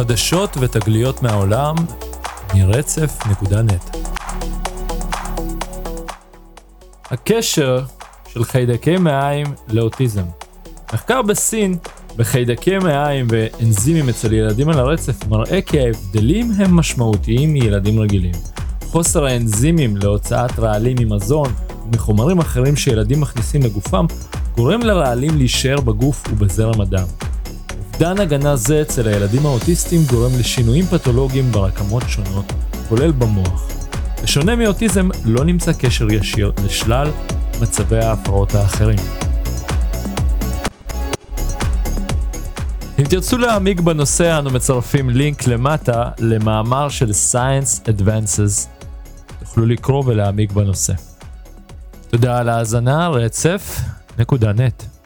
חדשות ותגליות מהעולם מרצף.נט הקשר של חיידקי מעיים לאוטיזם מחקר בסין בחיידקי מעיים ואנזימים אצל ילדים על הרצף מראה כי ההבדלים הם משמעותיים מילדים רגילים. חוסר האנזימים להוצאת רעלים ממזון ומחומרים אחרים שילדים מכניסים לגופם גורם לרעלים להישאר בגוף ובזרם הדם. אובדן הגנה זה אצל הילדים האוטיסטים גורם לשינויים פתולוגיים ברקמות שונות, כולל במוח. בשונה מאוטיזם, לא נמצא קשר ישיר לשלל מצבי ההפרעות האחרים. אם תרצו להעמיק בנושא, אנו מצרפים לינק למטה למאמר של Science Advances. תוכלו לקרוא ולהעמיק בנושא. תודה על ההאזנה, רצף, נקודה נט.